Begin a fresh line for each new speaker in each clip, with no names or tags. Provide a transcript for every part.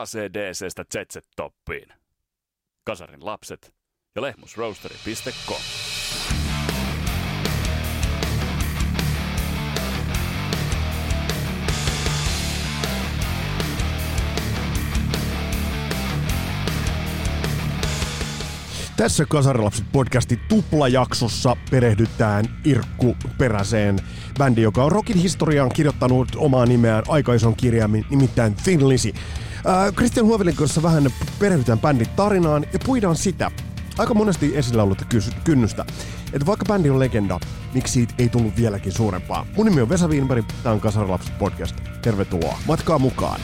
ACDCstä ZZ-toppiin. Kasarin lapset ja lehmusroasteri.com.
Tässä Kasarilapset podcastin tuplajaksossa perehdytään Irkku Peräseen, bändi, joka on rockin historiaan kirjoittanut omaa nimeään aika ison kirjaimin, nimittäin Thin Lizzy. Äh, Christian Huovelin kanssa vähän perehdytään bändin tarinaan ja puidaan sitä, aika monesti esillä ollutta kys- kynnystä, että vaikka bändi on legenda, miksi siitä ei tullut vieläkin suurempaa. Mun nimi on Vesa Wienberg, tämä on Kasarilapset podcast. Tervetuloa, matkaa mukaan!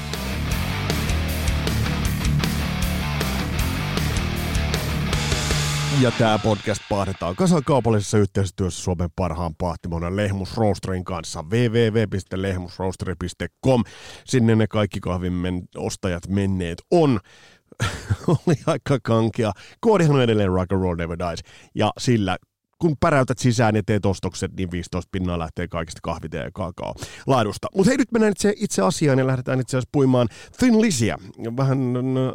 Ja tämä podcast paahdetaan kasan kaupallisessa yhteistyössä Suomen parhaan pahtimon Lehmus Roasterin kanssa www.lehmusroasteri.com. Sinne ne kaikki kahvin ostajat menneet on. Oli aika kankea. Koodihan on edelleen Rock and Roll Never Dies. Ja sillä kun päräytät sisään ja teet ostokset, niin 15 pinnaa lähtee kaikista kahvitea ja kakao laadusta. Mutta hei, nyt mennään itse, itse asiaan ja lähdetään itse asiassa puimaan Thin Lizzyä. Vähän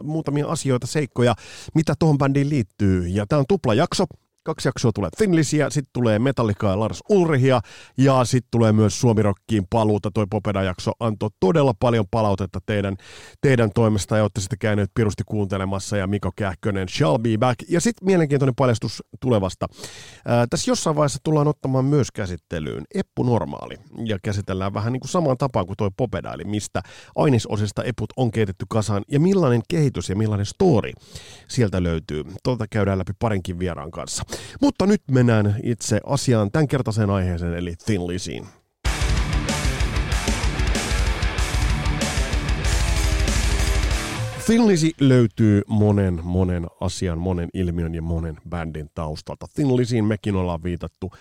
muutamia asioita, seikkoja, mitä tuohon bändiin liittyy. Ja tämä on tupla jakso. Kaksi jaksoa tulee Finlisiä, sitten tulee Metallica ja Lars Ulrichia, ja sitten tulee myös Suomirokkiin paluuta. Toi Popeda-jakso antoi todella paljon palautetta teidän, teidän toimesta, ja olette sitten käyneet pirusti kuuntelemassa, ja Miko Kähkönen shall be back. Ja sitten mielenkiintoinen paljastus tulevasta. Ää, tässä jossain vaiheessa tullaan ottamaan myös käsittelyyn Eppu Normaali, ja käsitellään vähän niin kuin samaan tapaan kuin toi Popeda, eli mistä ainesosista eput on keitetty kasaan, ja millainen kehitys ja millainen story sieltä löytyy. Tuota käydään läpi parinkin vieraan kanssa. Mutta nyt mennään itse asiaan tämän kertaiseen aiheeseen, eli Thin Lizzyin. Thin Lizzy löytyy monen, monen asian, monen ilmiön ja monen bändin taustalta. Thin Lizzyin mekin ollaan viitattu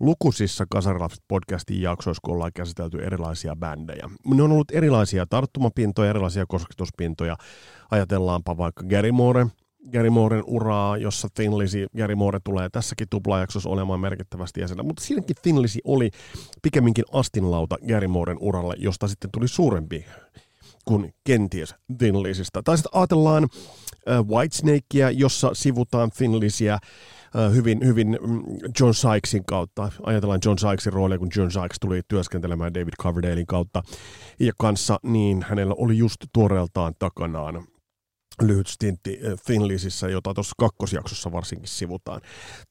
lukuisissa Kasarilapset podcastin jaksoissa, kun ollaan käsitelty erilaisia bändejä. Ne on ollut erilaisia tarttumapintoja, erilaisia kosketuspintoja. Ajatellaanpa vaikka Gary Moore, Gary Mooren uraa, jossa Lizzy, Gary Moore tulee tässäkin tuplajaksossa olemaan merkittävästi jäsenä, mutta siinäkin Lizzy oli pikemminkin astinlauta Gary Mooren uralle, josta sitten tuli suurempi kuin kenties Thin Lizzystä. Tai sitten ajatellaan äh, Whitesnakea, jossa sivutaan Thin Lizzyä äh, hyvin, hyvin mm, John Sykesin kautta. Ajatellaan John Sykesin roolia, kun John Sykes tuli työskentelemään David Coverdalein kautta ja kanssa, niin hänellä oli just tuoreeltaan takanaan lyhyt stintti Finlisissä, jota tuossa kakkosjaksossa varsinkin sivutaan.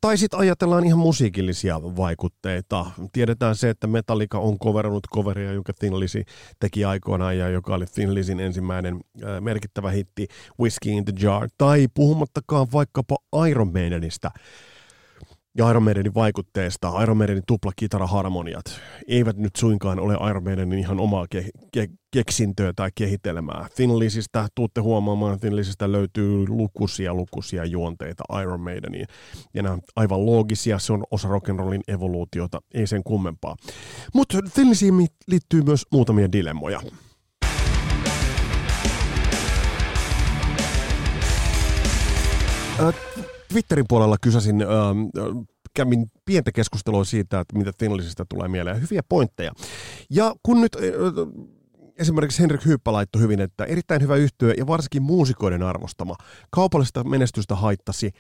Tai sitten ajatellaan ihan musiikillisia vaikutteita. Tiedetään se, että Metallica on coverannut coveria, jonka Lizzy teki aikoinaan ja joka oli Thin Lizzyn ensimmäinen äh, merkittävä hitti Whiskey in the Jar. Tai puhumattakaan vaikkapa Iron Maidenistä, ja Iron Maidenin vaikutteesta, Iron Maidenin tuplakitaraharmoniat eivät nyt suinkaan ole Iron Maidenin ihan omaa ke- ke- keksintöä tai kehitelmää. Thin Lizzystä, tuutte huomaamaan, Thin Lizzystä löytyy lukuisia lukuisia juonteita Iron Maideniin. Ja nämä aivan loogisia, se on osa rock'n'rollin evoluutiota, ei sen kummempaa. Mutta Thin Lizzyin liittyy myös muutamia dilemmoja. Äh, Twitterin puolella kysäsin, äh, kävin pientä keskustelua siitä, että mitä Finlisistä tulee mieleen. Hyviä pointteja. Ja kun nyt äh, esimerkiksi Henrik Hyyppä laittoi hyvin, että erittäin hyvä yhtyö ja varsinkin muusikoiden arvostama. Kaupallista menestystä haittasi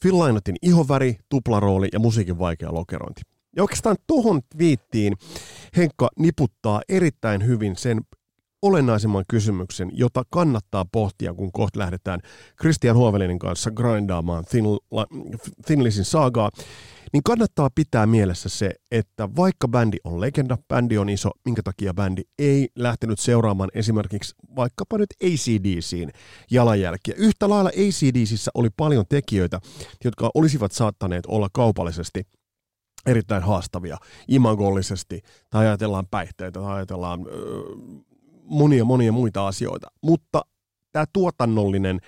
Phil Lynottin ihoväri, tuplarooli ja musiikin vaikea lokerointi. Ja oikeastaan tuohon viittiin Henkka niputtaa erittäin hyvin sen olennaisemman kysymyksen, jota kannattaa pohtia, kun kohta lähdetään Christian Huovelinin kanssa grindaamaan Thin, Thin Lizzyn saagaa, niin kannattaa pitää mielessä se, että vaikka bändi on legenda, bändi on iso, minkä takia bändi ei lähtenyt seuraamaan esimerkiksi vaikkapa nyt ACDCin jalanjälkiä. Yhtä lailla ACDCissä oli paljon tekijöitä, jotka olisivat saattaneet olla kaupallisesti erittäin haastavia imagollisesti, tai ajatellaan päihteitä, tai ajatellaan öö, monia monia muita asioita. Mutta tämä tuotannollinen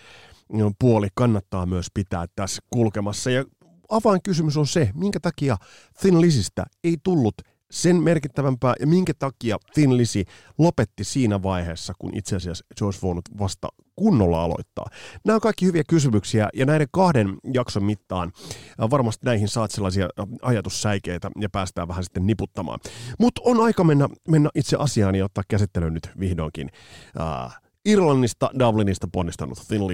puoli kannattaa myös pitää tässä kulkemassa. Ja avainkysymys on se, minkä takia Thin Lizzystä ei tullut sen merkittävämpää ja minkä takia Lizzy lopetti siinä vaiheessa, kun itse asiassa se olisi voinut vasta kunnolla aloittaa. Nämä on kaikki hyviä kysymyksiä ja näiden kahden jakson mittaan varmasti näihin saat sellaisia ajatussäikeitä ja päästään vähän sitten niputtamaan. Mutta on aika mennä, mennä itse asiaan ja ottaa käsittelyyn nyt vihdoinkin uh, Irlannista, Dublinista ponnistanut Thin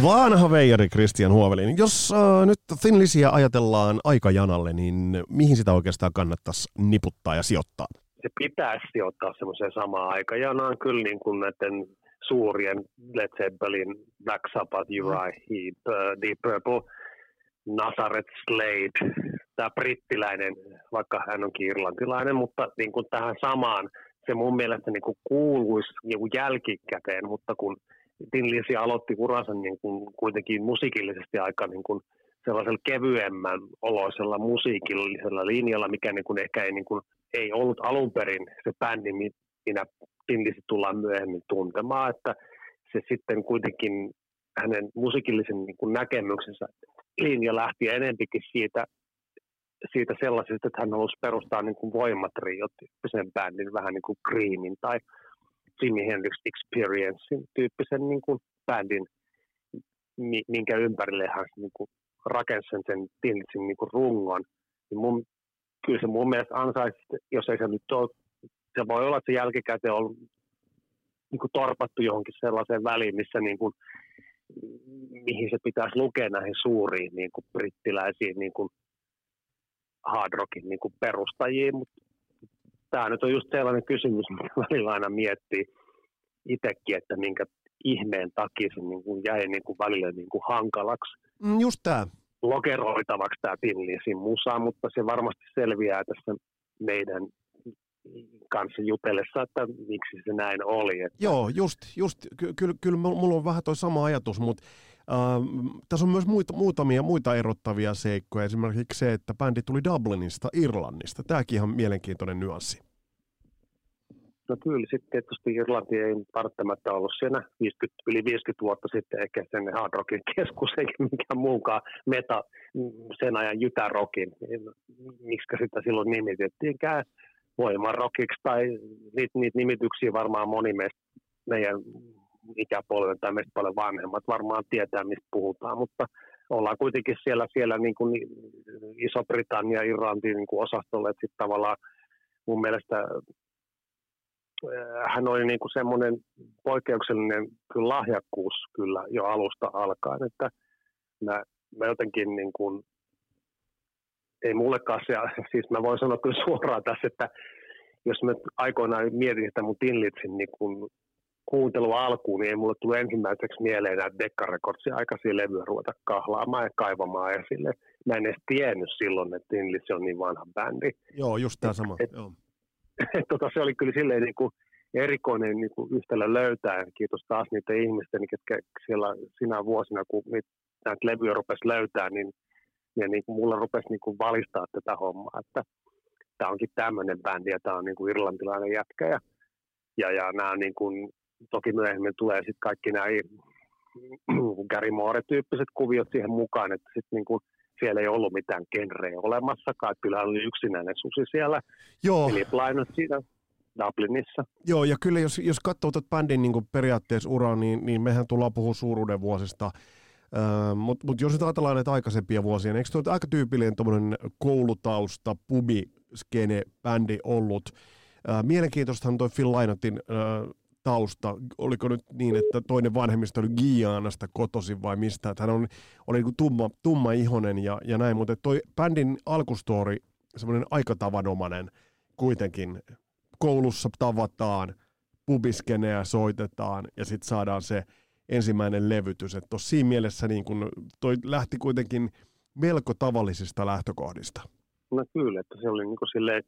Vanha veijari Christian Huovelin. Jos äh, nyt Thin Lizzyä ajatellaan aikajanalle, niin mihin sitä oikeastaan kannattaisi niputtaa ja sijoittaa?
Se pitäisi sijoittaa semmoiseen samaan aikajanaan kyllä niin kuin näiden suurien Led Zeppelin, Black Sabbath, Uriah Heep, uh, Deep Purple, Nazareth Slade, tämä brittiläinen, vaikka hän onkin irlantilainen, mutta niin kuin tähän samaan se mun mielestä niin kuin kuuluisi niin kuin jälkikäteen, mutta kun Tin Lizzy aloitti uransa niin kuin kuitenkin musiikillisesti aika niin kuin sellaisella kevyemmän oloisella musiikillisella linjalla, mikä niin kuin ehkä ei, niin kuin, ei ollut alun perin se bändi, minä Tin Lizzy tullaan myöhemmin tuntemaan, että se sitten kuitenkin hänen musiikillisen niin kuin näkemyksensä linja lähti enempikin siitä, siitä sellaisesta, että hän halusi perustaa niin kuin voimatrio-tyyppisen bändin, vähän niin kuin Creamin tai Jimi Hendrix Experiencein tyyppisen niin kuin bändin, minkä ympärille hän niin kuin rakensi sen, sen niin kuin rungon. Niin mun, kyllä se mun mielestä ansaisi, jos ei se nyt ole, se voi olla, että se jälkikäteen on niin kuin torpattu johonkin sellaiseen väliin, missä niin kuin, mihin se pitäisi lukea näihin suuriin niin kuin brittiläisiin niin kuin hard rockin niin kuin perustajiin, mutta tämä nyt on just sellainen kysymys, mitä välillä aina miettii itsekin, että minkä ihmeen takia se niin kuin jäi niin kuin välillä niin kuin hankalaksi.
Mm, just tämä.
Lokeroitavaksi tämä Tinlisin musa, mutta se varmasti selviää tässä meidän kanssa jutellessa, että miksi se näin oli. Että...
Joo, just, just ky- kyllä, kyllä mulla on vähän toi sama ajatus, mutta äh, tässä on myös muita, muutamia muita erottavia seikkoja, esimerkiksi se, että bändi tuli Dublinista, Irlannista. Tämäkin ihan mielenkiintoinen nyanssi.
No kyllä, sitten tietysti Irlanti ei välttämättä ollut siinä 50, yli 50 vuotta sitten ehkä sen hard rockin keskus eikä mikään muukaan meta sen ajan jytärokin. Miksi sitä silloin nimitettiinkään voimarokiksi tai niitä, niitä nimityksiä varmaan moni meistä meidän ikäpolven tai meistä paljon vanhemmat varmaan tietää, mistä puhutaan, mutta ollaan kuitenkin siellä, siellä niin kuin Iso-Britannia, Irlanti niin kuin osastolle, että sitten tavallaan mun mielestä äh, hän oli niin kuin semmoinen poikkeuksellinen kyllä lahjakkuus kyllä jo alusta alkaen, että mä, mä jotenkin niin kuin ei mullekaan se, siis mä voin sanoa kyllä suoraan tässä, että jos mä aikoinaan mietin sitä mun Tinlitsin niin kun kuuntelua alkuun, niin ei mulle tule ensimmäiseksi mieleen näitä Decca Recordsin aikaisia levyjä ruveta kahlaamaan ja kaivamaan esille. Mä en edes tiennyt silloin, että Tinlitz on niin vanha bändi.
Joo, just tämä sama.
Et,
Joo.
Et, tota, se oli kyllä silleen niin kuin erikoinen niin kuin yhtälö löytää. Kiitos taas niitä ihmisten, jotka siellä sinä vuosina, kun niitä, näitä levyjä rupesi löytää, niin ja niin kuin mulla rupesi niin kuin valistaa tätä hommaa, että tämä onkin tämmöinen bändi ja tämä on niin kuin irlantilainen jätkä ja, ja, ja nämä niin kuin, toki myöhemmin tulee sitten kaikki nämä Gary Moore-tyyppiset kuviot siihen mukaan, että sitten niin kuin, siellä ei ollut mitään genreä olemassakaan, että kyllä oli yksinäinen susi siellä,
Joo.
eli Lynott siinä Dublinissa.
Joo, ja kyllä jos, jos katsoo tätä bändin niin periaatteessa uraa, niin, niin mehän tullaan puhua suuruuden vuosista – mutta mut jos nyt ajatellaan näitä aikaisempia vuosia, niin eikö tuo aika tyypillinen koulutausta, pubi, skene, bändi ollut? Uh, mielenkiintoistahan toi Phil Lynottin uh, tausta. Oliko nyt niin, että toinen vanhemmista oli Gianasta kotoisin vai mistä? Että hän on, oli niin tumma, tumma ihonen ja, ja näin, mutta toi bändin alkustori, semmoinen aika tavanomainen kuitenkin. Koulussa tavataan, pubiskeneä soitetaan ja sitten saadaan se ensimmäinen levytys. Että siinä mielessä niin kun toi lähti kuitenkin melko tavallisista lähtökohdista.
No kyllä, että se oli niin kuin silleen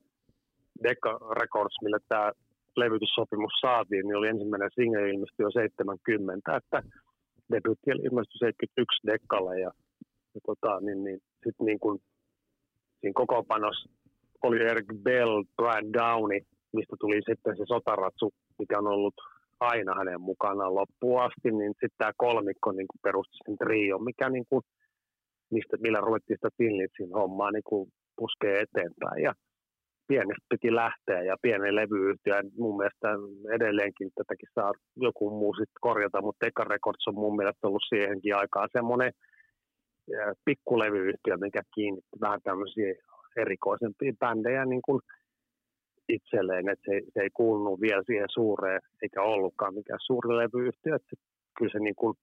Decca Records, millä tämä levytyssopimus saatiin, niin oli ensimmäinen single ilmestyi jo 70, että debutti ilmestyi 71 Dekkalla ja, ja tota, niin, niin, sitten niin kuin, siinä kokoopanossa oli Eric Bell, Brian Downey, mistä tuli sitten se sotaratsu, mikä on ollut aina hänen mukanaan loppuun asti, niin sitten tämä kolmikko niin perusti sen trio, mikä niin kuin, mistä, millä ruvettiin sitä Finlitsin hommaa niin kuin puskee eteenpäin. Ja pienestä piti lähteä ja pienen levyyhtiö. Mun mielestä edelleenkin tätäkin saa joku muu sitten korjata, mutta Eka Records on mun mielestä ollut siihenkin aikaan semmoinen pikkulevyyhtiö, mikä kiinnitti vähän tämmöisiä erikoisempia bändejä niin kuin itselleen, että se, se ei kuulunut vielä siihen suureen, eikä ollutkaan mikään suuri levyyhtiö, että kyllä se niin kuin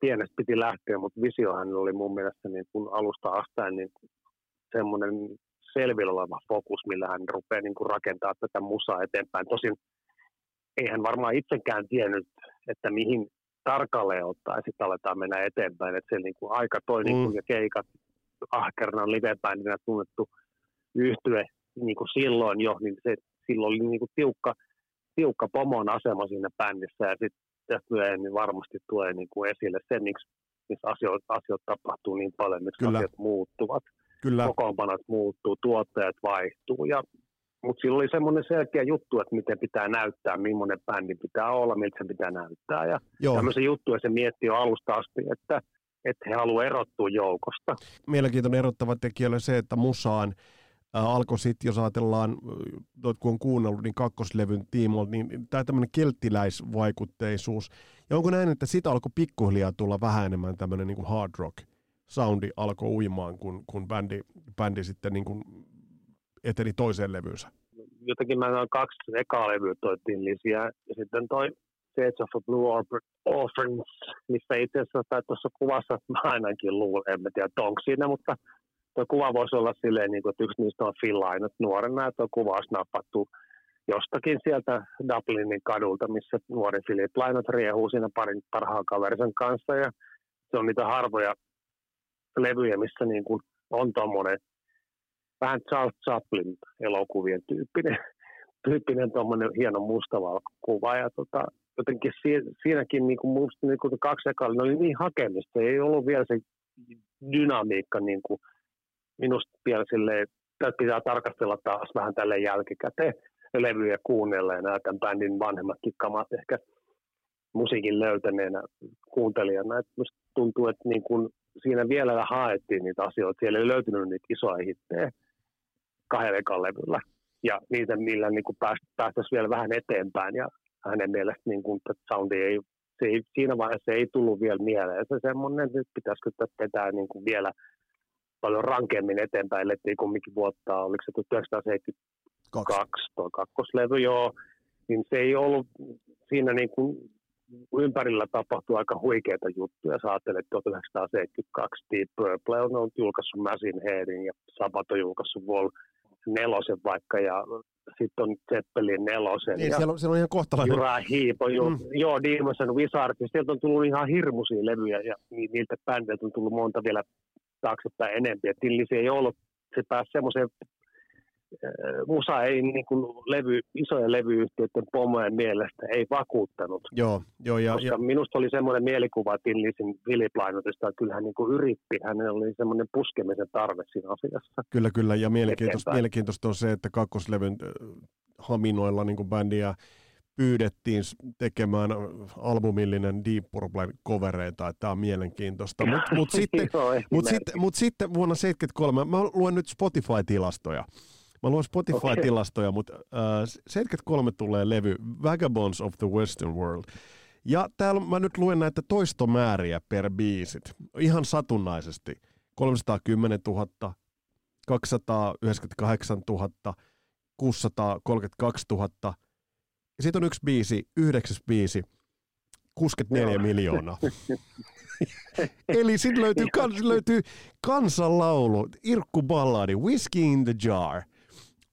pienestä piti lähteä, mutta visiohan oli mun mielestä niin kuin alusta astain niin semmoinen selvillä oleva fokus, millä hän rupeaa niin kuin rakentaa tätä musaa eteenpäin. Tosin eihän varmaan itsekään tiennyt, että mihin tarkalleen ottaa ja sitten aletaan mennä eteenpäin. Että se niin kuin aika toi mm. niin kuin, ja keikat, ahkernan livebändinä tunnettu yhtye niin kuin silloin jo, niin se, silloin oli niin kuin tiukka, tiukka pomon asema siinä bändissä ja sitten tästä myöhemmin varmasti tulee niin kuin esille se, miksi missä asiat, asiat tapahtuu niin paljon, miksi Kyllä. asiat muuttuvat. Kyllä. Kokoonpanot muuttuu, tuottajat vaihtuu ja mutta sillä oli semmoinen selkeä juttu, että miten pitää näyttää, millainen bändi pitää olla, miltä se pitää näyttää. Ja Joo. tämmöisen juttu, ja se mietti jo alusta asti, että, että he haluavat erottua joukosta.
Mielenkiintoinen erottava tekijä oli se, että musaan alkoi sitten, jos ajatellaan, kun on kuunnellut, niin kakkoslevyn tiimoilta, niin tämä tämmöinen kelttiläisvaikutteisuus. Ja onko näin, että sitä alkoi pikkuhiljaa tulla vähän enemmän tämmöinen niin kuin hard rock soundi alkoi uimaan, kun, kun bändi, bändi sitten niin kuin eteni toiseen levyysä?
Jotenkin mä noin kaksi ekaa levyä toittiin lisiä, ja sitten toi Shades of a Blue Orphans, missä itse asiassa tuossa kuvassa mä ainakin luulen, en mä tiedä, onko siinä, mutta tuo kuva voisi olla silleen, niin kuin, että yksi niistä on Phil Lynott nuorena, että tuo kuva olisi napattu jostakin sieltä Dublinin kadulta, missä nuori Philip Lynott riehuu siinä parin parhaan kaverisen kanssa, ja se on niitä harvoja levyjä, missä niin kuin on tuommoinen vähän Charles Chaplin elokuvien tyyppinen, tyyppinen tuommoinen hieno mustavalkokuva. Ja tota, jotenkin si, siinäkin niin kuin musta niin kuin kaksi ekaa, ne oli niin hakemista. Ei ollut vielä se dynamiikka niin kuin minusta vielä silleen, että pitää tarkastella taas vähän tälle jälkikäteen levyjä kuunnella ja tämän bändin vanhemmatkin kamat ehkä musiikin löytäneenä kuuntelijana. Että musta tuntuu, että niin kuin siinä vielä haettiin niitä asioita. Siellä ei löytynyt niitä isoja hittejä kahdella ekan levyllä. Ja niitä, millä niin kuin pääst, päästäisiin vielä vähän eteenpäin. Ja hänen mielestä niin kuin, soundi ei, se ei, siinä vaiheessa ei tullut vielä mieleen. Se semmoinen, että nyt pitäisikö tätä niin kuin vielä paljon rankemmin eteenpäin. Lettiin kumminkin vuotta, oliko se 1972 tuo kakkoslevy, joo. Niin se ei ollut siinä niin kuin ympärillä tapahtuu aika huikeita juttuja. Sä ajattelet, että 1972 Deep Purple on julkaissut Machine Headin ja Sabat on julkaissut Wall nelosen vaikka ja sitten on Zeppelin nelosen.
Niin, ja siellä, on, siellä on ihan kohtalainen.
Jura Hiipo, jo, mm. joo, Demons and Wizards. Sieltä on tullut ihan hirmuisia levyjä ja niiltä bändeiltä on tullut monta vielä taaksepäin enempi. Tillisi ei ollut, se pääsi semmoiseen musa ei niin kuin levy, isojen levyyhtiöiden pomojen mielestä ei vakuuttanut.
Joo, joo, ja,
Koska ja... minusta oli semmoinen mielikuva Tillisin Philip Lainotista, että kyllä hän niin kuin yritti, hänellä oli semmoinen puskemisen tarve siinä asiassa.
Kyllä, kyllä, ja mielenkiintoista, mielenkiintoista on se, että kakkoslevyn haminoilla niin kuin bändiä pyydettiin tekemään albumillinen Deep Purple kovereita, että tämä on mielenkiintoista. Mutta mut sitten, mut sitten, mut sitten vuonna 1973, mä luen nyt Spotify-tilastoja. Mä luen Spotify-tilastoja, mutta äh, 73 tulee levy Vagabonds of the Western World. Ja täällä mä nyt luen näitä toistomääriä per biisit. Ihan satunnaisesti. 310 000, 298 000, 632 000. Ja sitten on yksi biisi, yhdeksäs biisi, 64 Joo. miljoonaa. Eli sitten löytyy, kans, löytyy kansanlaulu, Irkku Balladi, Whiskey in the Jar –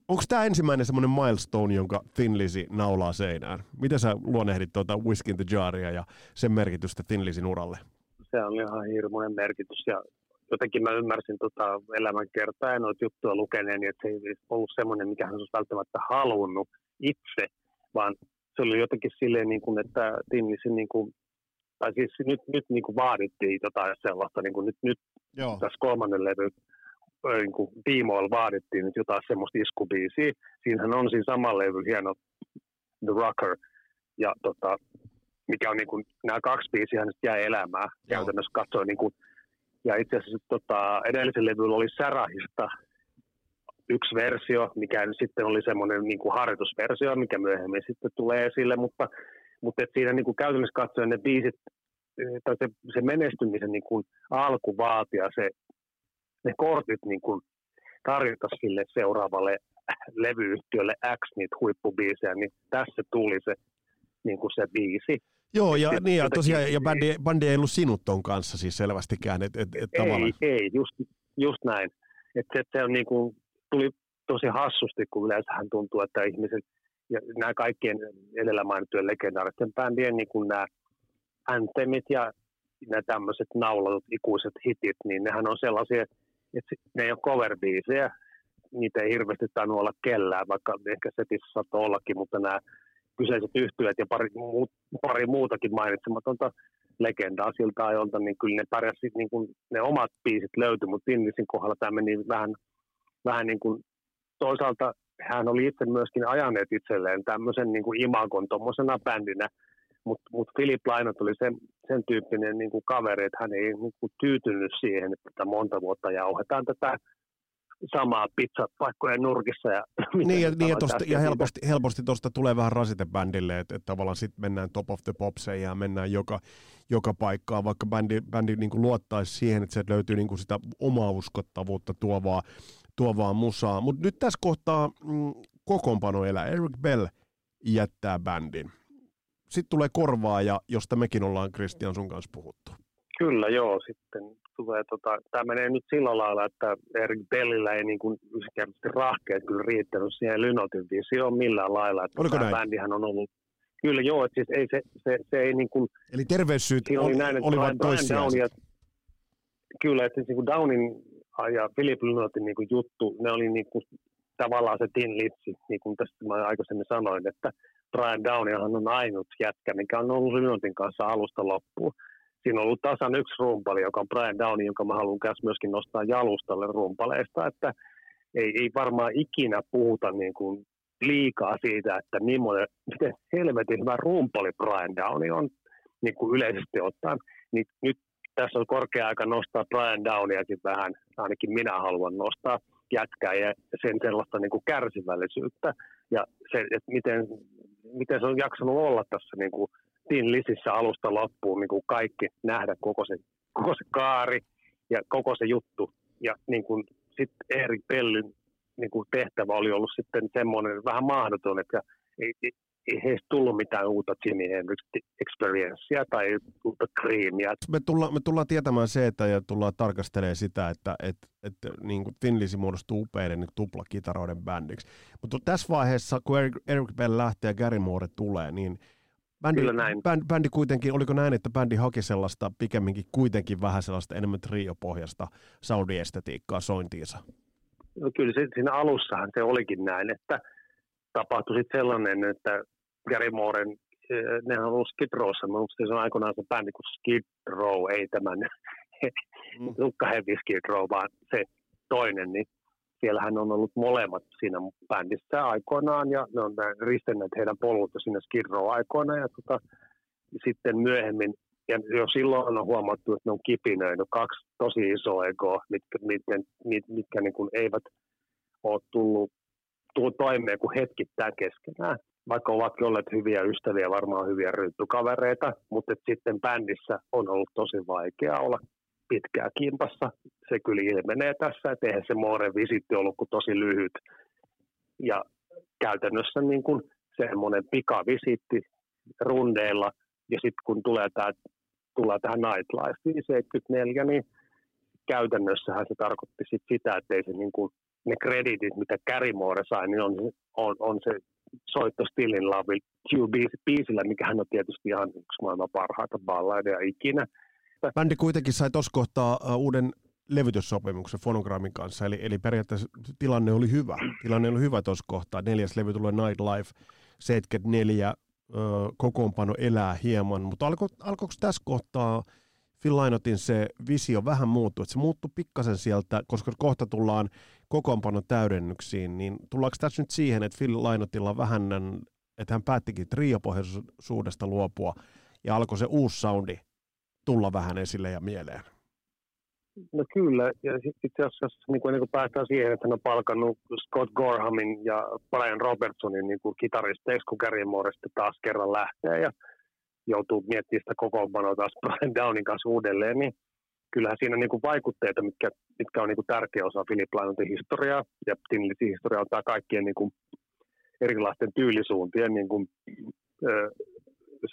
Onko tämä ensimmäinen semmoinen milestone, jonka Thin Lizzy naulaa seinään? Miten sä luonnehdit tuota Whiskey in the Jaria ja sen merkitystä Thin Lizzyn uralle?
Se on ihan hirmuinen merkitys ja jotenkin mä ymmärsin tota elämän kertaa ja noita juttuja lukeneeni, että se ei ollut semmoinen, mikä hän olisi välttämättä halunnut itse, vaan se oli jotenkin silleen, niin kuin, että Thin Lizzy, niin kuin, tai siis nyt, nyt niin kuin vaadittiin jotain sellaista, niin kuin nyt, nyt Joo. tässä kolmannen levy niin kuin tiimoilla vaadittiin nyt jotain semmoista iskubiisiä. Siinähän on siinä samalla levy hieno The Rocker, ja tota, mikä on niin kuin, nämä kaksi biisiä nyt jäi elämään Joo. käytännössä katsoen. Niin kuin, ja itse asiassa tota, edellisen levyllä oli Sarahista yksi versio, mikä sitten oli semmoinen niin kuin harjoitusversio, mikä myöhemmin sitten tulee esille, mutta, mutta et siinä niin kuin käytännössä katsoen ne biisit, tai se, se menestymisen niin kuin alku vaatia se ne kortit niin kuin tarjota sille seuraavalle levyyhtiölle X niitä huippubiisejä, niin tässä tuli se, niin kuin se biisi.
Joo, ja, niin, ja tosiaan, ja bändi, bändi ei ollut sinut ton kanssa siis selvästikään. Et, et, et
ei,
tavallaan.
ei, just, just näin. Et se, se on niin kuin, tuli tosi hassusti, kun yleensähän tuntuu, että ihmiset, ja nämä kaikkien edellä mainittujen legendaaristen bändien niin kuin nämä anthemit ja nämä tämmöiset naulatut ikuiset hitit, niin nehän on sellaisia, että ne ei ole cover niitä ei hirveästi tainnut olla kellään, vaikka ehkä setissä saattoi ollakin, mutta nämä kyseiset yhtyöt ja pari, muu, pari muutakin mainitsematonta legendaa siltä ajolta, niin kyllä ne pärjäsi, niin kuin ne omat biisit löytyi, mutta Innisin kohdalla tämä meni vähän, vähän niin kuin, toisaalta hän oli itse myöskin ajaneet itselleen tämmöisen niin kuin imagon tuommoisena bändinä, mutta mut Philip Lainot oli sen, sen tyyppinen niin kuin kaveri, että hän ei niin kuin tyytynyt siihen, että monta vuotta jauhetaan tätä samaa pizzapaikkojen nurkissa. Ja,
niin, ja, niin ja, tosta, ja helposti, helposti tuosta tulee vähän rasite bändille, että, että tavallaan sitten mennään top of the popseen ja mennään joka, joka paikkaan, vaikka bändi, bändi niin kuin luottaisi siihen, että se löytyy niin kuin sitä omaa uskottavuutta tuovaa, tuovaa musaa. Mutta nyt tässä kohtaa mm, kokoonpano elää. Eric Bell jättää bändin. Sitten tulee korvaaja, josta mekin ollaan Christian sun kanssa puhuttu.
Kyllä joo, sitten tulee, tota, tämä menee nyt sillä lailla, että Erik Bellillä ei niin kuin yksinkertaisesti rahkeet kyllä riittänyt siihen Lynotin visioon millään lailla. Että
Oliko
tämä
näin?
bändihän on ollut, kyllä joo, että siis ei se, se, se ei niin kuin,
Eli terveyssyyt
Siinä oli näin,
olivat toissijaiset.
ja, kyllä, että siis niin kuin Downin ja Philip Lynotin niin kuin juttu, ne oli niin kuin, tavallaan se Tin Litsi, niin kuin tässä mä aikaisemmin sanoin, että Brian Downihan on ainut jätkä, mikä on ollut Lynotin kanssa alusta loppuun. Siinä on ollut tasan yksi rumpali, joka on Brian Downi, jonka mä haluan myös myöskin nostaa jalustalle rumpaleista, että ei, ei varmaan ikinä puhuta niin kuin liikaa siitä, että millainen, miten helvetin hyvä rumpali Brian Downi on niin kuin yleisesti ottaen. Niin nyt tässä on korkea aika nostaa Brian Downiakin vähän, ainakin minä haluan nostaa jätkää ja sen sellaista niin kuin kärsivällisyyttä ja se, että miten, miten se on jaksanut olla tässä niin kuin Tin Lisissä alusta loppuun niin kuin kaikki nähdä koko se, koko se kaari ja koko se juttu. Ja niin kuin sitten Erik Pellyn niin kuin tehtävä oli ollut sitten semmoinen vähän mahdoton, että ei, ei, ei heistä tullut mitään uutta Jimi Hendrix experiencea tai uutta creamia.
me tullaan, me tullaan tietämään se, että ja tullaan tarkastelemaan sitä, että, että, että niin kuin Thin Lizzy muodostuu upeiden niin tuplakitaroiden bändiksi. Mutta tässä vaiheessa, kun Eric, Eric Bell lähtee ja Gary Moore tulee, niin bändi,
Kyllä näin.
bändi, bändi kuitenkin, oliko näin, että bändi haki sellaista pikemminkin kuitenkin vähän sellaista enemmän trio-pohjasta Saudi-estetiikkaa sointiinsa?
No kyllä se, siinä alussahan se olikin näin, että tapahtui sitten sellainen, että Gary Mooren, eh, nehän on ollut Skid Rowssa, mä muistin, se on aikoinaan se bändi kuin Skid Row, ei tämän
Mm.
Heavy Skid Row, vaan se toinen, niin siellähän on ollut molemmat siinä bändissä aikoinaan, ja ne on ristenneet heidän polulta sinne Skid Row aikoina, ja tota, sitten myöhemmin, ja jo silloin on huomattu, että ne on kipinöinyt kaksi tosi isoa egoa, mitkä, mitkä, mitkä, mitkä niin kuin eivät ole tullut, tullut toimeen kuin hetkittäin keskenään. Vaikka ovatkin olleet hyviä ystäviä, varmaan hyviä ryppykavereita, mutta sitten bändissä on ollut tosi vaikea olla pitkää kimpassa. Se kyllä ilmenee tässä, että eihän se Mooren visitti ollut kuin tosi lyhyt. Ja käytännössä niin kuin semmoinen pikavisitti rundeilla, ja sitten kun tulee tämä tullaan tähän Nightlife 74, niin käytännössähän se tarkoitti sit sitä, että ei se niin kuin, ne kreditit, mitä Gary Moore sai, niin on, on, on se soitto Still in Love Q-biisillä, mikä hän on tietysti ihan yksi maailman parhaita balladeja ikinä.
Bändi kuitenkin sai tuossa kohtaa uh, uuden levytyssopimuksen Fonogrammin kanssa, eli, eli periaatteessa tilanne oli hyvä. Tilanne oli hyvä tuossa kohtaa. Neljäs levy tulee Nightlife, 74, ö, kokoonpano elää hieman, mutta alko, alkoiko tässä kohtaa Phil Lainotin se visio vähän muuttua, että se muuttui pikkasen sieltä, koska kohta tullaan kokoonpanon täydennyksiin, niin tullaanko tässä nyt siihen, että Phil Lainotilla vähän, että hän päättikin triopohjaisuudesta luopua, ja alkoi se uusi soundi tulla vähän esille ja mieleen?
No kyllä, ja sit itse asiassa niin kuin, ennen kuin päästään siihen, että hän on palkannut Scott Gorhamin ja Brian Robertsonin niin kuin kitaristeiksi, kun Gary sitten taas kerran lähtee ja joutuu miettimään sitä kokoonpanoa taas Brian Downin kanssa uudelleen, niin kyllähän siinä niin kuin vaikutteita, mitkä, mitkä on niin kuin tärkeä osa Philip Lynottin historiaa, ja Tinlisin historia on tämä kaikkien niin kuin erilaisten tyylisuuntien niin kuin, ö,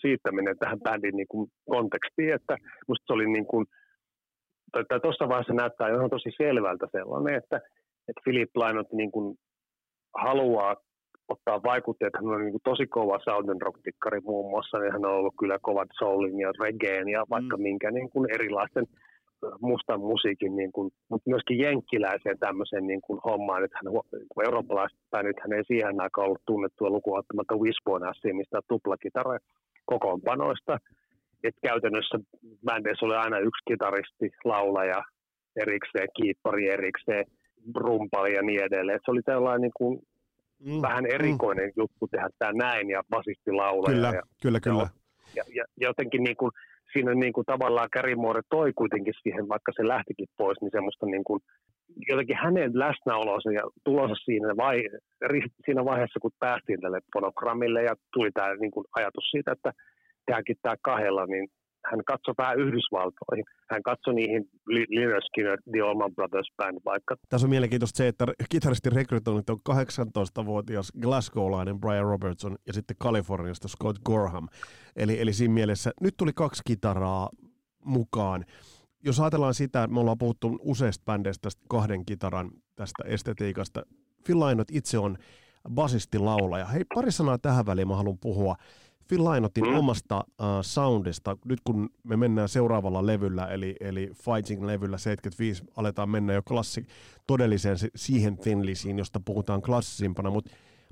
siittäminen tähän bändin niin kuin kontekstiin, että musta se oli niin kuin, tai tuossa vaiheessa näyttää jo tosi selvältä sellainen, että, että Philip Lynott niin kuin haluaa ottaa vaikutteet. Hän on niin kuin tosi kova Southern rock-tikkari muun muassa, niin hän on ollut kyllä kovat soulin ja reggaen ja vaikka mm. minkä niin kuin erilaisten mustan musiikin, niin kuin, mutta myöskin jenkkiläiseen tämmöiseen niin kuin hommaan, että hän, kun eurooppalaiset bändit, hän ei siihen aikaan ollut tunnettua lukuottamatta Wishbone mistä tuplakitara kokoonpanoista. Et käytännössä bändeissä oli aina yksi kitaristi, laulaja erikseen, kiippari erikseen, rumpali ja niin edelleen. Et se oli sellainen niin kuin mm, vähän mm. erikoinen mm. juttu tehdä tämä näin ja basisti laulaja.
Kyllä,
ja,
kyllä, kyllä.
Ja, ja, ja jotenkin niin kuin, siinä niin kuin tavallaan Kärimuori toi kuitenkin siihen, vaikka se lähtikin pois, niin semmoista niin kuin, jotenkin hänen läsnäolonsa ja tulossa siinä, vai, siinä vaiheessa, kun päästiin tälle fonogrammille ja tuli tämä niin kuin ajatus siitä, että tehdäänkin tämä kahdella, niin hän katsoi vähän Yhdysvaltoihin. Hän katsoi niihin Lynyrd Skinner, The Allman Brothers Band vaikka.
Tässä on mielenkiintoista se, että kitaristin rekrytoinnit on 18-vuotias Glasgow-lainen Brian Robertson ja sitten Kaliforniasta Scott Gorham. Eli, eli siinä mielessä nyt tuli kaksi kitaraa mukaan. Jos ajatellaan sitä, me ollaan puhuttu useista bändeistä tästä kahden kitaran tästä estetiikasta. Phil Lynott itse on basisti laulaja. Hei, pari sanaa tähän väliin mä haluan puhua. Phil Lynottin mm. omasta uh, soundista, nyt kun me mennään seuraavalla levyllä, eli, eli Fighting-levyllä 75, aletaan mennä jo klassi, todelliseen siihen Thinlisiin, josta puhutaan klassisimpana, mutta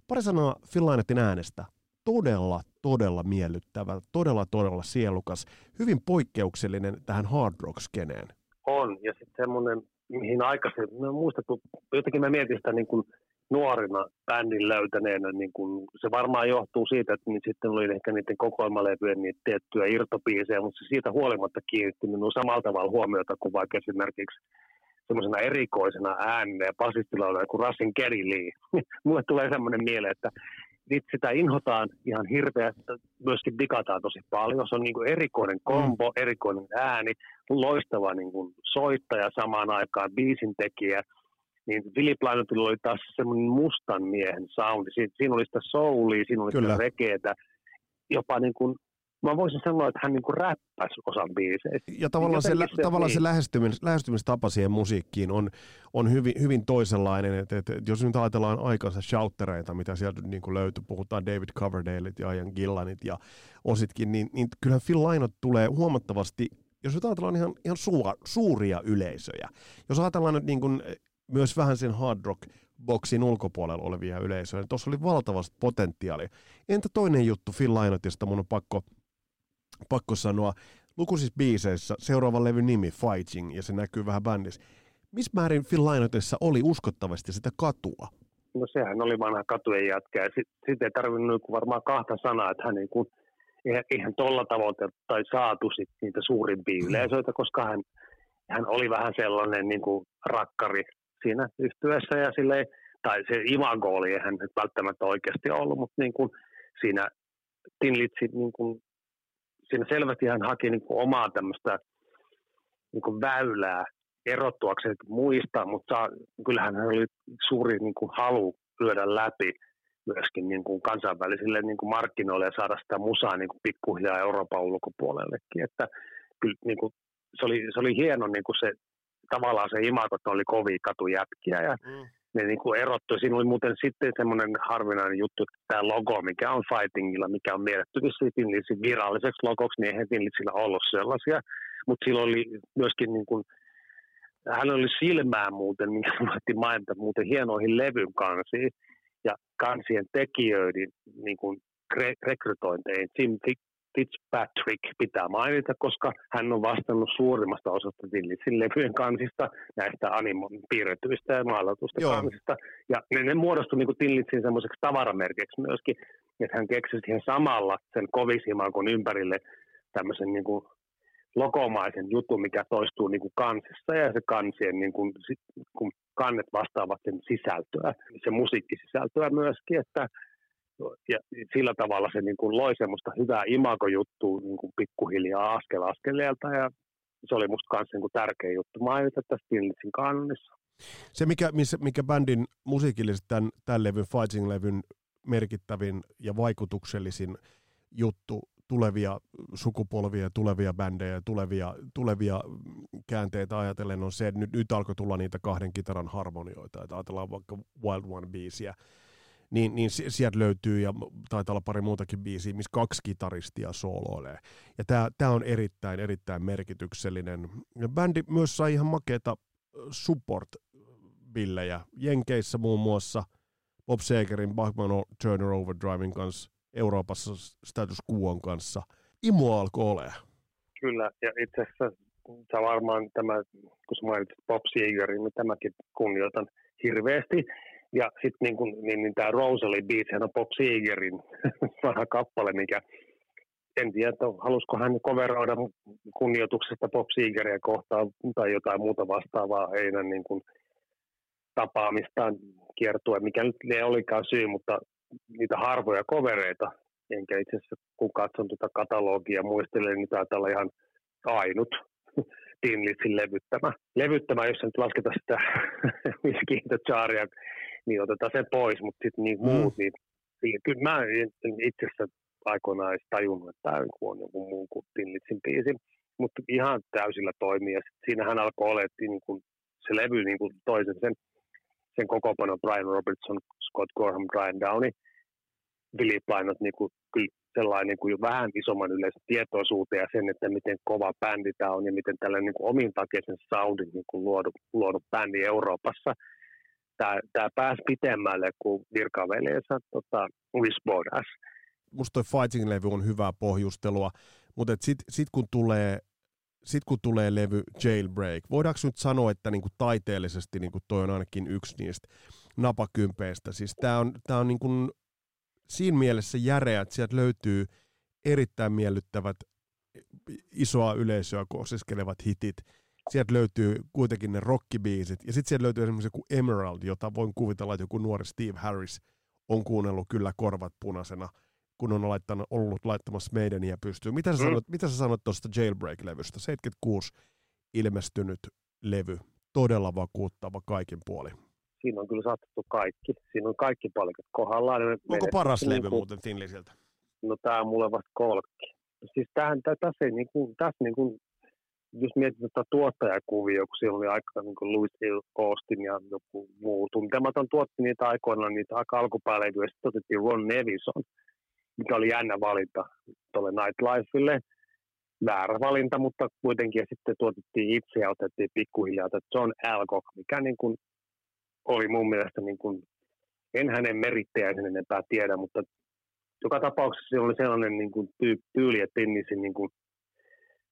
pari sanaa Phil Lynottin äänestä. Todella, todella miellyttävä, todella, todella sielukas, hyvin poikkeuksellinen tähän hard rock-skeneen.
On, ja sitten semmoinen, mihin aikaisemmin, mä muistan, kun jotenkin mä mietin sitä niin kuin nuorina bändin löytäneenä, niin kun, se varmaan johtuu siitä, että niin sitten oli ehkä niiden kokoelmalevyjen niitä tiettyjä irtopiisejä, mutta se siitä huolimatta kiinnitti minun samalla tavalla huomiota kuin vaikka esimerkiksi semmoisena erikoisena äänenä ja basistilaulajana kuin Rassin Kerry Lee. Mulle tulee semmoinen mieleen, että nyt sitä inhotaan ihan hirveästi, myöskin digataan tosi paljon. Se on niin kuin erikoinen kombo, mm. erikoinen ääni, loistava niin kuin soittaja samaan aikaan, biisintekijä – niin Philip Lynotilla oli taas semmoinen mustan miehen soundi. Siinä, siinä oli sitä soulia, siinä oli Kyllä. sitä rekeetä, jopa niin kuin mä voisin sanoa, että hän niin kuin räppäsi osan biiseistä.
Ja tavallaan, se, se, tavallaan niin. se lähestymis, lähestymistapa siihen musiikkiin on, on hyvin, hyvin toisenlainen. Et, et, et jos nyt ajatellaan aikansa shouttereita, mitä sieltä niin kuin löytyy, puhutaan David Coverdaleit ja Ian Gillanit ja ositkin, niin, niin kyllähän Phil Lynott tulee huomattavasti jos nyt ajatellaan ihan, ihan suura, suuria yleisöjä, jos ajatellaan nyt niin kuin myös vähän sen hard rock boksin ulkopuolella olevia yleisöjä. Tuossa oli valtavasti potentiaalia. Entä toinen juttu Phil Lynotista, mun on pakko, pakko sanoa. Lukuisissa biiseissä seuraavan levyn nimi Fighting, ja se näkyy vähän bändissä. Missä määrin Phil Lynotissa oli uskottavasti sitä katua?
No sehän oli vanha katujen jätkä, ja sitten sit ei tarvinnut niinku varmaan kahta sanaa, että hän niin kuin, eihän, eihän tuolla tavoite tai saatu sit niitä suurimpia mm. yleisöitä, koska hän, hän oli vähän sellainen niin kuin rakkari siinä yhtyessä ja silleen, tai se imago oli, eihän nyt välttämättä oikeasti ollut, mutta niin kuin siinä Tinlitsi, niin kuin, siinä selvästi hän haki niin kuin omaa tämmöistä niin kuin väylää erottuakseen muista, mutta saa, kyllähän hän oli suuri niin kuin halu lyödä läpi myöskin niin kuin kansainvälisille niin kuin markkinoille ja saada sitä musaa niin kuin pikkuhiljaa Euroopan ulkopuolellekin. Että kyllä niin kuin, se, oli, se oli hieno niin kuin se tavallaan se imago, että oli kovia katujätkiä ja mm. ne niin kuin erottui. Siinä oli muuten sitten semmoinen harvinainen juttu, että tämä logo, mikä on Fightingilla, mikä on mielletty viralliseksi logoksi, niin eihän Tinlisillä ollut sellaisia. Mutta sillä oli myöskin niin kuin, hän oli silmää muuten, minkä unohti mainita muuten hienoihin levyn kansiin ja kansien tekijöiden niin kuin rekrytointeihin. Jim Fitzpatrick pitää mainita, koska hän on vastannut suurimmasta osasta Tillitsin levyjen kansista, näistä animo- piirretyistä ja maalatusta Joo. kansista. Ja ne, ne muodostui niin Tillitsin semmoiseksi tavaramerkiksi myöskin, että hän keksi siihen samalla sen kovisimman ympärille tämmöisen niin kuin lokomaisen jutun, mikä toistuu niin kuin kansissa ja se kansien, niin kuin, kun kannet vastaavat sen sisältöä, se musiikkisisältöä myöskin, että ja sillä tavalla se niin kuin loi semmoista hyvää imagojuttua niin kuin pikkuhiljaa askel askeleelta. Ja se oli musta kanssa niin kuin tärkeä juttu mainita tässä Stinlitzin kanonissa.
Se, mikä, mikä bändin musiikillisesti tämän, tämän levyn, Fighting-levyn merkittävin ja vaikutuksellisin juttu tulevia sukupolvia tulevia bändejä tulevia, tulevia käänteitä ajatellen on se, että nyt, nyt alkoi tulla niitä kahden kitaran harmonioita, että ajatellaan vaikka Wild One-biisiä, niin, niin sieltä löytyy, ja taitaa olla pari muutakin biisiä, missä kaksi kitaristia sooloilee. Ja tämä on erittäin, erittäin merkityksellinen. Ja bändi myös sai ihan makeita support-billejä. Jenkeissä muun muassa Bob Segerin Bachman Turner Overdrivein kanssa, Euroopassa Status Quoon kanssa. Imo alkoi olemaan.
Kyllä, ja itse asiassa sä varmaan tämä, kun sä mainitsit Bob Segerin, niin tämäkin kunnioitan hirveästi. Ja sitten niin, kun, niin, niin tämä Rosalie Beach, on Bob Segerin vanha kappale, mikä en tiedä, että halusiko hän koveroida kunnioituksesta Bob Segeria kohtaan tai jotain muuta vastaavaa heidän niin kuin, tapaamistaan kiertue, mikä nyt ei olikaan syy, mutta niitä harvoja kovereita, enkä itse asiassa kun katson tuota katalogia muistelen, niin taitaa olla ihan ainut Tinlitsin levyttämä. Levyttämä, jos nyt lasketaan sitä Whiskey the Charia, niin otetaan se pois, mutta sitten niin muut, mm. niin, niin kyllä mä itse asiassa aikoinaan edes tajunnut, että tämä on joku muu kuin Tinlitsin biisi, mutta ihan täysillä toimii. Ja sit siinähän alkoi olla, että niin kuin se levy niin kuin toisen sen, sen kokoopano Brian Robertson, Scott Gorham, Brian Downey, Billy Plainot niin kuin, kyllä sellainen niin kuin vähän isomman yleisön tietoisuuteen ja sen, että miten kova bändi tämä on ja miten tällainen niin kuin omintakeisen soundin niin kuin luodu, luodu bändi Euroopassa – tämä, pääsi pitemmälle kuin virkaveljeensä tota, Wisbodas.
Musta toi Fighting-levy on hyvää pohjustelua, mutta sitten sit kun tulee sitten kun tulee levy Jailbreak, voidaanko nyt sanoa, että niinku taiteellisesti niinku toi on ainakin yksi niistä napakympeistä. Siis tämä on, tää on niinku siinä mielessä järeä, että sieltä löytyy erittäin miellyttävät isoa yleisöä kosiskelevat hitit – sieltä löytyy kuitenkin ne rockibiisit, ja sitten sieltä löytyy esimerkiksi joku Emerald, jota voin kuvitella, että joku nuori Steve Harris on kuunnellut kyllä korvat punaisena, kun on laittanut, ollut laittamassa meidäniä pystyyn. Mitä sä, mm. sanot, mitä sä sanot tuosta Jailbreak-levystä? 76 ilmestynyt levy, todella vakuuttava kaikin puolin.
Siinä on kyllä saatettu kaikki. Siinä on kaikki palikat kohdallaan.
Onko paras niin levy muuten Finlisiltä?
No tämä on mulle vasta kolkki. Siis tähän, tässä, ei, niin kuin, tässä niin kuin jos mietit tätä tuottajakuvia, kun siellä oli aika niin kuin Louis Austin ja joku muu tuntematon tuotti niitä aikoina, niitä aika alkupäälevyjä, ja sitten otettiin Ron Nevison, mikä oli jännä valinta tuolle Nightlifeille. Väärä valinta, mutta kuitenkin ja sitten tuotettiin itse ja otettiin pikkuhiljaa John Alcock, mikä niin kuin oli mun mielestä, niin kuin, en hänen merittejä sen enempää tiedä, mutta joka tapauksessa se oli sellainen niin kuin tyyli, että niin kuin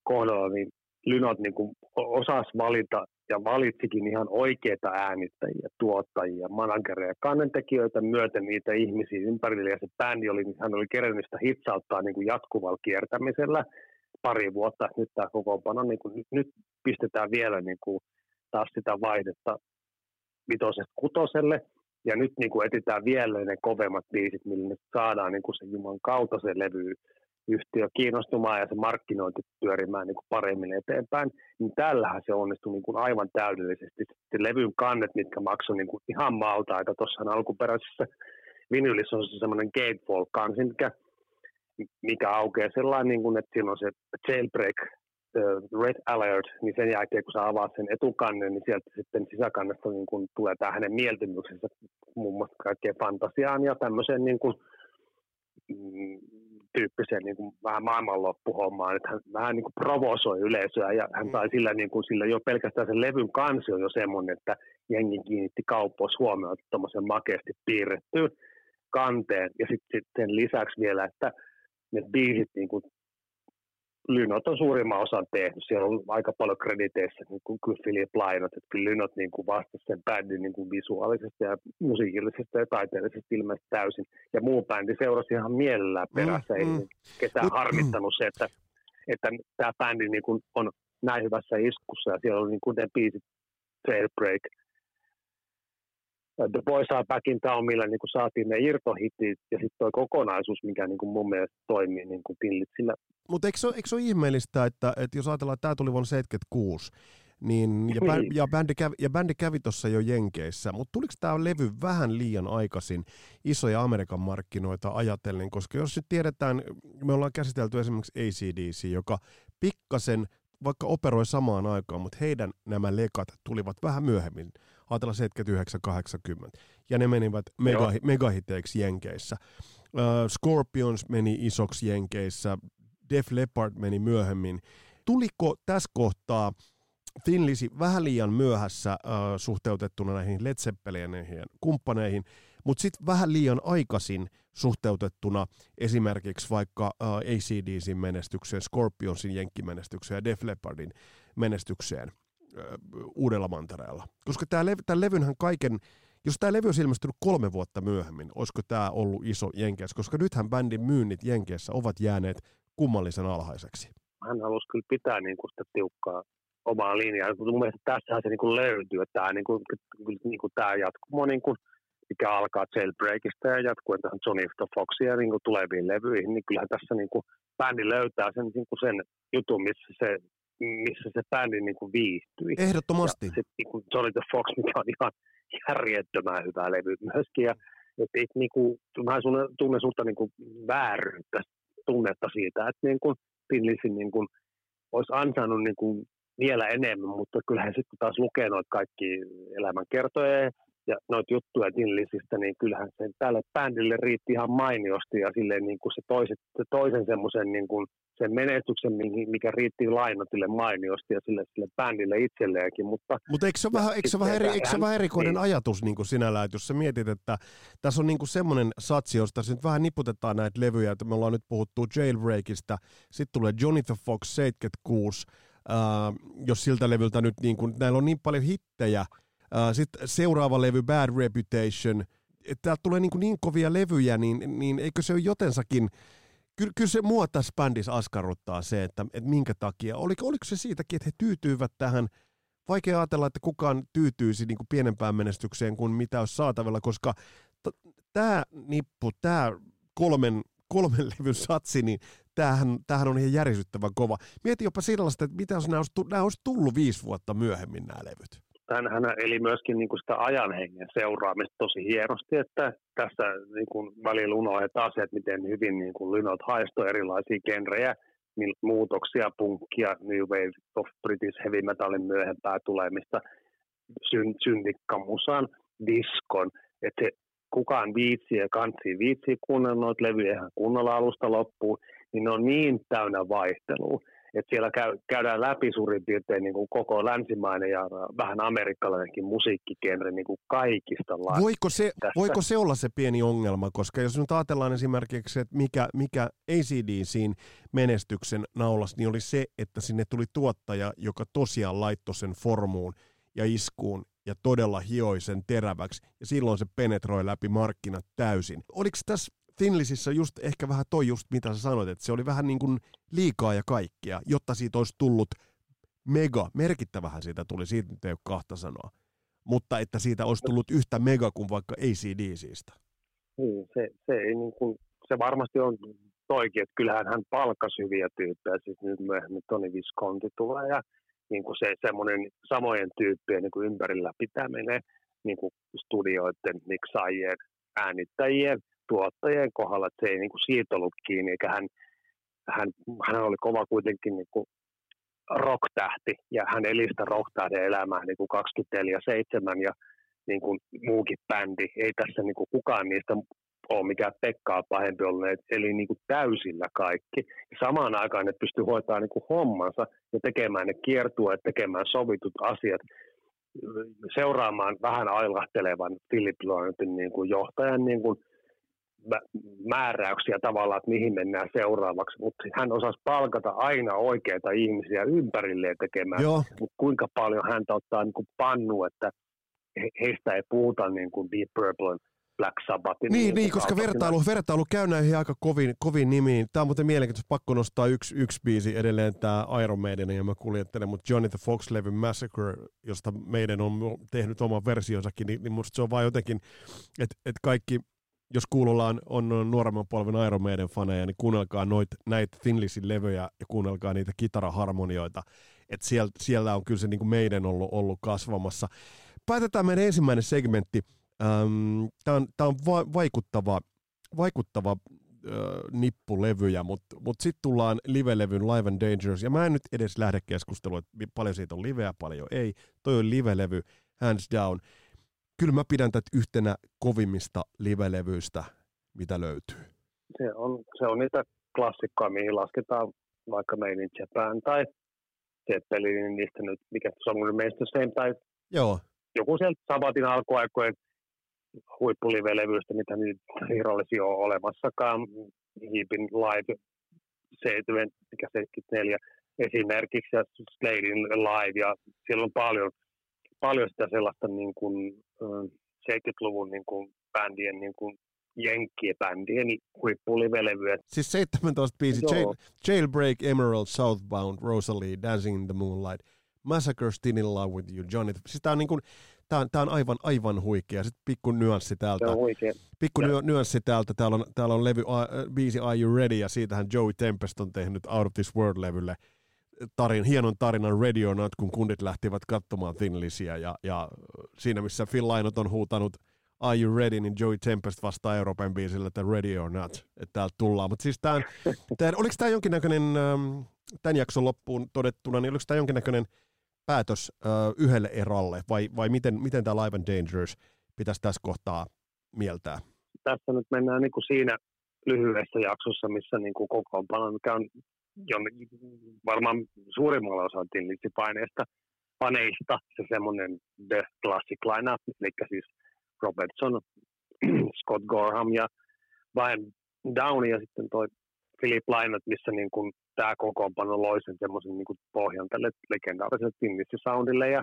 kohdalla niin Lynot niin kuin osasi valita ja valitsikin ihan oikeita äänittäjiä, tuottajia, managereja, kannentekijöitä myöten niitä ihmisiä ympärille. Ja se bändi oli, hän oli kerännyt sitä hitsauttaa niin kuin jatkuvalla kiertämisellä pari vuotta. Nyt tämä kokoonpano, niin kuin, nyt, nyt pistetään vielä niin kuin, taas sitä vaihdetta vitosesta kutoselle. Ja nyt niin kuin etsitään vielä ne kovemmat biisit, millä ne saadaan niin kuin se Juman kautta se levy yhtiö kiinnostumaan ja se markkinointi pyörimään niin kuin paremmin eteenpäin, niin tällähän se onnistui niin kuin aivan täydellisesti. Sitten levyn kannet, mitkä maksoi niin kuin ihan maltaita, tuossa alkuperäisessä vinylissä on se semmoinen gatefold kansi, mikä, mikä aukeaa sellainen, niin kuin, että siinä on se jailbreak, red alert, niin sen jälkeen kun sä avaat sen etukannen, niin sieltä sitten sisäkannesta niin kuin tulee tämä hänen mieltymyksensä muun muassa kaikkeen fantasiaan ja tämmöiseen niin kuin, mm, tyyppiseen niin kuin vähän maailmanloppuhommaan, että hän vähän niin kuin provosoi yleisöä ja hän mm. sai sillä, niin kuin, sillä jo pelkästään sen levyn kansi on jo semmoinen, että jengi kiinnitti kauppoissa huomioon tuommoisen makeasti piirrettyyn kanteen ja sitten sit sen lisäksi vielä, että ne biisit niin kuin Lynot on suurimman osan tehnyt. Siellä on aika paljon krediteissä, niin kuin kyllä Philip Lainot, että kyllä Lynot niin kuin vastasi sen bändin niin kuin visuaalisesti ja musiikillisesti ja taiteellisesti ilmeisesti täysin. Ja muu bändi seurasi ihan mielellään perässä. Mm, Ei mm. ketään mm, harmittanut se, että, että tämä bändi niin kuin on näin hyvässä iskussa ja siellä on niin kuin ne biisit Jailbreak, The Boys Are Back in Town, millä niin kuin saatiin ne irtohitit ja sitten tuo kokonaisuus, mikä niin kuin mun mielestä toimii niin kuin Tillitsillä.
Mutta eikö, eikö se ole ihmeellistä, että, että jos ajatellaan, että tämä tuli vuonna 76, niin, ja, bä, ja, bändi kävi, ja bändi kävi tuossa jo Jenkeissä, mutta tuliko tämä levy vähän liian aikaisin isoja Amerikan markkinoita ajatellen, koska jos nyt tiedetään, me ollaan käsitelty esimerkiksi ACDC, joka pikkasen, vaikka operoi samaan aikaan, mutta heidän nämä lekat tulivat vähän myöhemmin, ajatellaan 79-80, ja ne menivät mega, megahiteiksi Jenkeissä. Uh, Scorpions meni isoksi Jenkeissä, Def Leppard meni myöhemmin. Tuliko tässä kohtaa Finlisi vähän liian myöhässä äh, suhteutettuna näihin Led Zeppelineihin kumppaneihin, mutta sitten vähän liian aikaisin suhteutettuna esimerkiksi vaikka äh, ACDCin menestykseen, Scorpionsin jenkkimenestykseen ja Def Leppardin menestykseen äh, uudella mantereella. Koska tämä lev- levynhän kaiken, jos tämä levy olisi ilmestynyt kolme vuotta myöhemmin, olisiko tämä ollut iso Jenkeissä, koska nythän bändin myynnit Jenkeissä ovat jääneet kummallisen alhaiseksi.
Hän halusi kyllä pitää niin kuin sitä tiukkaa omaa linjaa. Mun mielestä tässähän se niin kuin löytyy, että tämä, niin kuin, niin kuin tämä jatkumo, niin kuin, mikä alkaa Jailbreakista ja jatkuu tähän Johnny the Foxia ja niin kuin tuleviin levyihin, niin kyllähän tässä niin kuin, bändi löytää sen, niin kuin sen jutun, missä se, missä se bändi niin kuin viihtyi.
Ehdottomasti.
Ja se, niin kuin Johnny the Fox, mikä on ihan järjettömän hyvä levy myöskin. Ja, että, et, niin kuin, mä tunnen sulta niin kuin vääryyttä, tunnetta siitä, että niin kuin Finlisin niin kuin, olisi ansainnut niin kuin vielä enemmän, mutta kyllähän sitten taas lukee noita kaikki elämänkertoja ja noita juttuja Dinlisistä, niin kyllähän se tälle bändille riitti ihan mainiosti ja silleen niin kuin se, toiset, se toisen semmoisen niin kuin sen menestyksen, mikä riitti Lainotille mainiosti ja sille, sille bändille itselleenkin. Mutta,
mutta eikö se ole vähän, eikö se vähän, eri, eikö se vähän erikoinen niin. ajatus niin kuin sinällään, että jos sä mietit, että tässä on niin kuin semmoinen satsi, josta nyt vähän niputetaan näitä levyjä, että me ollaan nyt puhuttu Jailbreakista, sitten tulee Johnny the Fox 76, Uh, jos siltä levyltä nyt niin kuin, näillä on niin paljon hittejä. Uh, Sitten seuraava levy Bad Reputation, täältä tulee niin, niin kovia levyjä, niin, niin eikö se ole jotensakin, kyllä, kyllä se mua tässä bändissä askarruttaa se, että, että minkä takia, oliko, oliko se siitäkin, että he tyytyivät tähän, vaikea ajatella, että kukaan tyytyisi niin kuin pienempään menestykseen kuin mitä olisi saatavilla, koska t- tämä nippu, tämä kolmen, kolmen levyn satsi, niin tämähän, tämähän on ihan järisyttävän kova. Mieti jopa sellaista, että mitä jos nämä olisi, nämä olisi tullut viisi vuotta myöhemmin nämä levyt.
Hän eli myöskin niin kuin sitä ajanhengen seuraamista tosi hienosti, että tässä niin kuin välillä unohdetaan se, että miten hyvin niin kuin Lynot haistoi erilaisia genrejä, muutoksia, punkkia, New Wave of British Heavy Metalin myöhempää tulemista, syn, syndikkamusan, diskon, että se kukaan viitsii ja kansi viitsii kuunnella noita levyjä kunnolla alusta loppuun, niin ne on niin täynnä vaihtelua, että siellä käy, käydään läpi suurin piirtein niin kuin koko länsimainen ja vähän amerikkalainenkin musiikkikenre niin kuin kaikista laista.
Voiko se, voiko se olla se pieni ongelma, koska jos nyt ajatellaan esimerkiksi, että mikä, mikä ACDCin menestyksen naulas, niin oli se, että sinne tuli tuottaja, joka tosiaan laittoi sen formuun ja iskuun ja todella hioi sen teräväksi, ja silloin se penetroi läpi markkinat täysin. Oliko tässä Finlisissä just ehkä vähän toi just mitä sä sanoit, että se oli vähän niin kuin liikaa ja kaikkea, jotta siitä olisi tullut mega, merkittävähän siitä tuli, siitä nyt ei ole kahta sanoa, mutta että siitä olisi tullut yhtä mega kuin vaikka ACDCistä.
Niin, se, se, ei niin kuin, se varmasti on toikin, että kyllähän hän palkkasi hyviä tyyppejä, siis nyt myöhemmin Toni Visconti tulee ja niin kuin se semmoinen samojen tyyppien niin kuin ympärillä pitäminen, niin kuin studioiden, miksaajien, äänittäjien, tuottajien kohdalla, että se ei niin kuin siitä ollut kiinni, eikä hän, hän, hän oli kova kuitenkin niin kuin rock-tähti, ja hän eli sitä rock-tähden elämää niin kuin 24-7, ja niin kuin muukin bändi, ei tässä niin kuin kukaan niistä ole mikään Pekkaa pahempi ollut, eli niin kuin täysillä kaikki. Samaan aikaan ne pystyy hoitamaan niin kuin hommansa ja tekemään ne kiertueet, tekemään sovitut asiat, seuraamaan vähän ailahtelevan Philip Lawrentin niin kuin johtajan niin kuin määräyksiä tavallaan, että mihin mennään seuraavaksi, mutta hän osasi palkata aina oikeita ihmisiä ympärilleen tekemään, Joo. mutta kuinka paljon häntä ottaa niin kuin pannu, että heistä ei puhuta niin kuin Deep Purple Black Sabbathin.
Niin, niin koska vertailu, vertailu käy näihin aika kovin, kovin nimiin. Tämä on muuten mielenkiintoista, pakko nostaa yksi, yksi biisi edelleen, tämä Iron Maiden, ja mä kuljettelen, mutta Johnny the Fox-levy Massacre, josta meidän on tehnyt oman versionsakin, niin, niin musta se on vaan jotenkin, että et kaikki, jos kuulolla on, on nuoremman polven Iron Maiden faneja, niin kuunnelkaa noit, näitä Thin Lizzy levyjä ja kuunnelkaa niitä kitaraharmonioita. Että siellä, siellä on kyllä se niin kuin meidän ollut, ollut kasvamassa. Päätetään meidän ensimmäinen segmentti – Ähm, Tämä on, tää on va- vaikuttava, vaikuttava äh, nippulevyjä, mutta mut sitten tullaan live-levyn Live and Dangerous, ja mä en nyt edes lähde keskusteluun, että paljon siitä on liveä, paljon ei. Toi on live-levy, hands down. Kyllä mä pidän tätä yhtenä kovimmista live-levyistä, mitä löytyy.
Se on, se on niitä klassikkoja, mihin lasketaan vaikka Made in Japan tai Zeppelin, niin niistä nyt, mikä Song Remains the Same, tai
Joo.
joku sieltä Sabatin alkuaikojen huippulive-levyistä, mitä nyt virallisia ole olemassakaan. Hiipin Live 7, mikä 74 esimerkiksi, ja Sladein Live, ja siellä on paljon, paljon sitä sellaista niin kuin, 70-luvun niin kuin, bändien niin kuin, jenkkibändien huippulivelevyä.
Siis 17 biisi, Jail, Jailbreak, Emerald, Southbound, Rosalie, Dancing in the Moonlight, Massacre, Still in Love with You, Johnny. Siis tää on niin kuin, Tämä on, tämä on aivan, aivan huikea. Sitten pikku nyanssi täältä. Pikku ja. nyanssi täältä. Täällä on, täällä on levy, uh, biisi Are You Ready? Ja siitähän Joey Tempest on tehnyt Out of This World-levylle tarin, hienon tarinan Radio Not, kun kundit lähtivät katsomaan Thin Lizzyä, ja, ja siinä missä Phil Lynott on huutanut Are You Ready, niin Joey Tempest vastaa Euroopan biisillä, että Ready or Not, että täältä tullaan. Mutta siis tämän, tämän, oliko tämä jonkinnäköinen, tämän jakson loppuun todettuna, niin oliko tämä jonkinnäköinen päätös ö, yhdelle eralle, vai, vai miten, miten tämä Live and Dangerous pitäisi tässä kohtaa mieltää?
Tässä nyt mennään niin kuin siinä lyhyessä jaksossa, missä niin kuin kokoonpano, mikä on varmaan suurimmalla osalla paineista paneista se semmoinen The Classic lineup, eli siis Robertson, Scott Gorham ja Brian Downey ja sitten toi Philip Lynott, missä niin kuin tämä kokoonpano loi sen semmoisen niin pohjan tälle legendaariselle Tinnissi-soundille. Ja,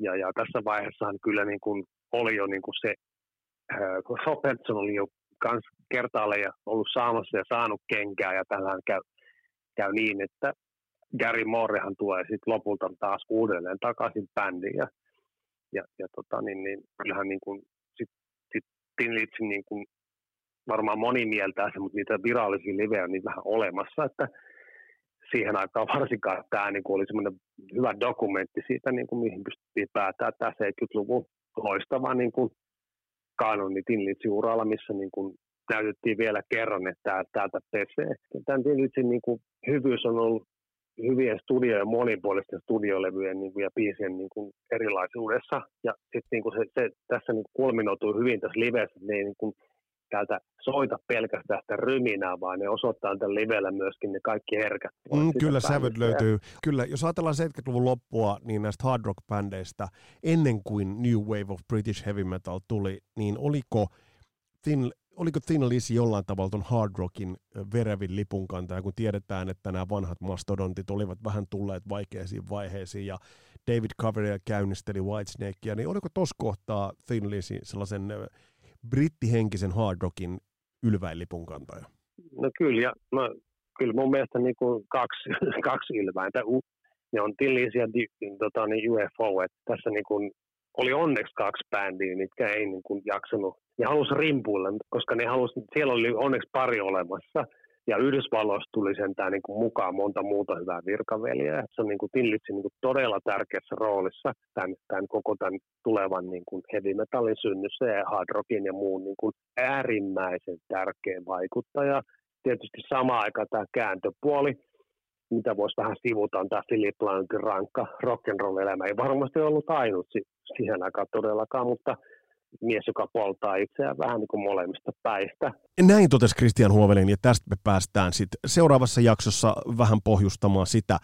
ja, ja, tässä vaiheessahan kyllä niin kuin oli jo niin kuin se, äh, Robertson oli jo kans kertaalle ja ollut saamassa ja saanut kenkää, ja tällään käy, käy niin, että Gary Moorehan tulee sitten lopulta taas uudelleen takaisin bändiin. Ja, ja, ja tota, niin, niin, kyllähän niin kuin, sit, sit Tinlitsin niin kuin, varmaan moni mieltää se, mutta niitä virallisia livejä on niin vähän olemassa, että siihen aikaan varsinkaan tämä niin oli semmoinen hyvä dokumentti siitä, niin kuin, mihin pystyttiin päätää tämä 70-luvun loistava niin kuin kanoni Tinlitsi-uralla, missä niin kuin näytettiin vielä kerran, että täältä pesee. Tämän Tinlitsin niin kuin hyvyys on ollut hyvien studiojen, monipuolisten studiolevyjen niin kuin, ja biisien niin kuin, erilaisuudessa. Ja sitten niin kuin se, se, tässä niin kulminoituu hyvin tässä livessä, että ne niin kuin, täältä soita pelkästään sitä ryminää, vaan ne osoittaa tällä livellä myöskin ne kaikki herkät.
Mm, kyllä sävyt löytyy. Kyllä, jos ajatellaan 70-luvun loppua, niin näistä hard rock-bändeistä, ennen kuin New Wave of British Heavy Metal tuli, niin oliko Thin, oliko Thin Lizzy jollain tavalla ton hard rockin verevin lipunkantaja, kun tiedetään, että nämä vanhat mastodontit olivat vähän tulleet vaikeisiin vaiheisiin, ja David Coverdale käynnisteli Whitesnakea, niin oliko tuossa kohtaa Thin Lizzy sellaisen brittihenkisen hard rockin ylväinlipun kantaja?
No kyllä, ja no, kyllä mun mielestä niin kuin kaksi, kaksi ylväintä. Ne on Tillis ja tota, niin UFO, että tässä niin kuin oli onneksi kaksi bändiä, mitkä ei niin kuin jaksanut. Ne halusi rimpuilla, koska ne halusi, siellä oli onneksi pari olemassa – ja Yhdysvalloista tuli sentään niin kuin mukaan monta muuta hyvää virkaveliä. Se on niin kuin Tillitsi niin kuin todella tärkeässä roolissa tämän, tämän koko tämän tulevan niin kuin heavy metallin synnyssä ja hard rockin ja muun niin kuin äärimmäisen tärkeä vaikuttaja. Tietysti sama aika tämä kääntöpuoli, mitä voisi vähän sivuta, on tämä Philip Lantin rankka rock'n'roll-elämä. Ei varmasti ollut ainut siihen aikaan todellakaan, mutta mies, joka poltaa itseään vähän niin kuin molemmista päistä.
Näin totesi Christian Huovelin, ja tästä me päästään sitten seuraavassa jaksossa vähän pohjustamaan sitä,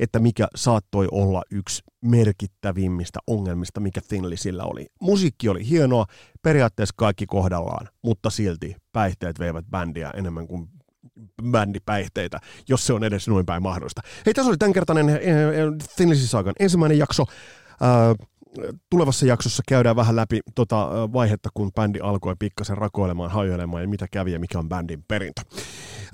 että mikä saattoi olla yksi merkittävimmistä ongelmista, mikä Thinly sillä oli. Musiikki oli hienoa, periaatteessa kaikki kohdallaan, mutta silti päihteet veivät bändiä enemmän kuin bändipäihteitä, jos se on edes noin päin mahdollista. Hei, tässä oli tämänkertainen eh, eh, Thin Lizzy Sagan ensimmäinen jakso. Äh, tulevassa jaksossa käydään vähän läpi tota vaihetta, kun bändi alkoi pikkasen rakoilemaan, hajoilemaan ja mitä kävi ja mikä on bändin perintö.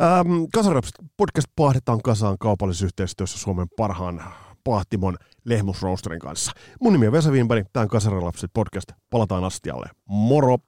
Ähm, Kasaraps podcast paahdetaan kasaan kaupallisessa yhteistyössä Suomen parhaan paahtimon Lehmus Roasterin kanssa. Mun nimi on Vesa Wienberg, tämä on Kasaralapset podcast. Palataan astialle. Moro!